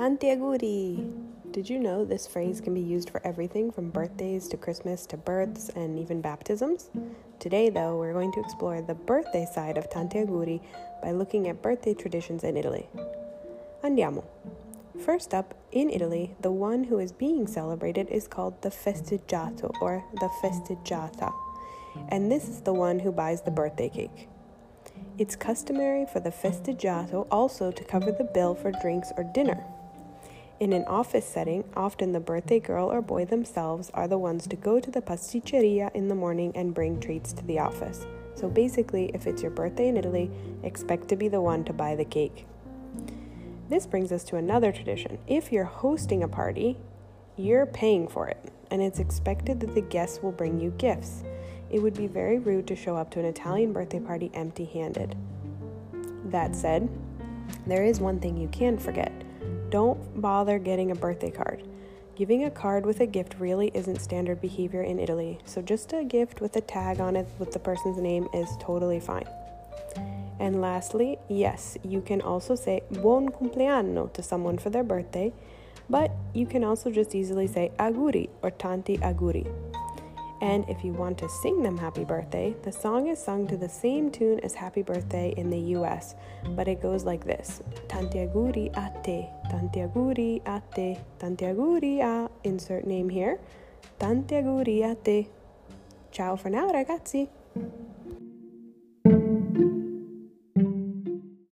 Tanti auguri! Did you know this phrase can be used for everything from birthdays to Christmas to births and even baptisms? Today, though, we're going to explore the birthday side of Tanti auguri by looking at birthday traditions in Italy. Andiamo! First up, in Italy, the one who is being celebrated is called the festeggiato or the festeggiata, and this is the one who buys the birthday cake. It's customary for the festeggiato also to cover the bill for drinks or dinner. In an office setting, often the birthday girl or boy themselves are the ones to go to the pasticceria in the morning and bring treats to the office. So basically, if it's your birthday in Italy, expect to be the one to buy the cake. This brings us to another tradition. If you're hosting a party, you're paying for it, and it's expected that the guests will bring you gifts. It would be very rude to show up to an Italian birthday party empty handed. That said, there is one thing you can forget don't bother getting a birthday card. Giving a card with a gift really isn't standard behavior in Italy, so just a gift with a tag on it with the person's name is totally fine. And lastly, yes, you can also say buon compleanno to someone for their birthday, but you can also just easily say auguri or tanti auguri. And if you want to sing them happy birthday, the song is sung to the same tune as happy birthday in the US, but it goes like this Tanti auguri a te, tanti auguri a te, tanti auguri a, insert name here, tanti auguri a te. Ciao for now, ragazzi!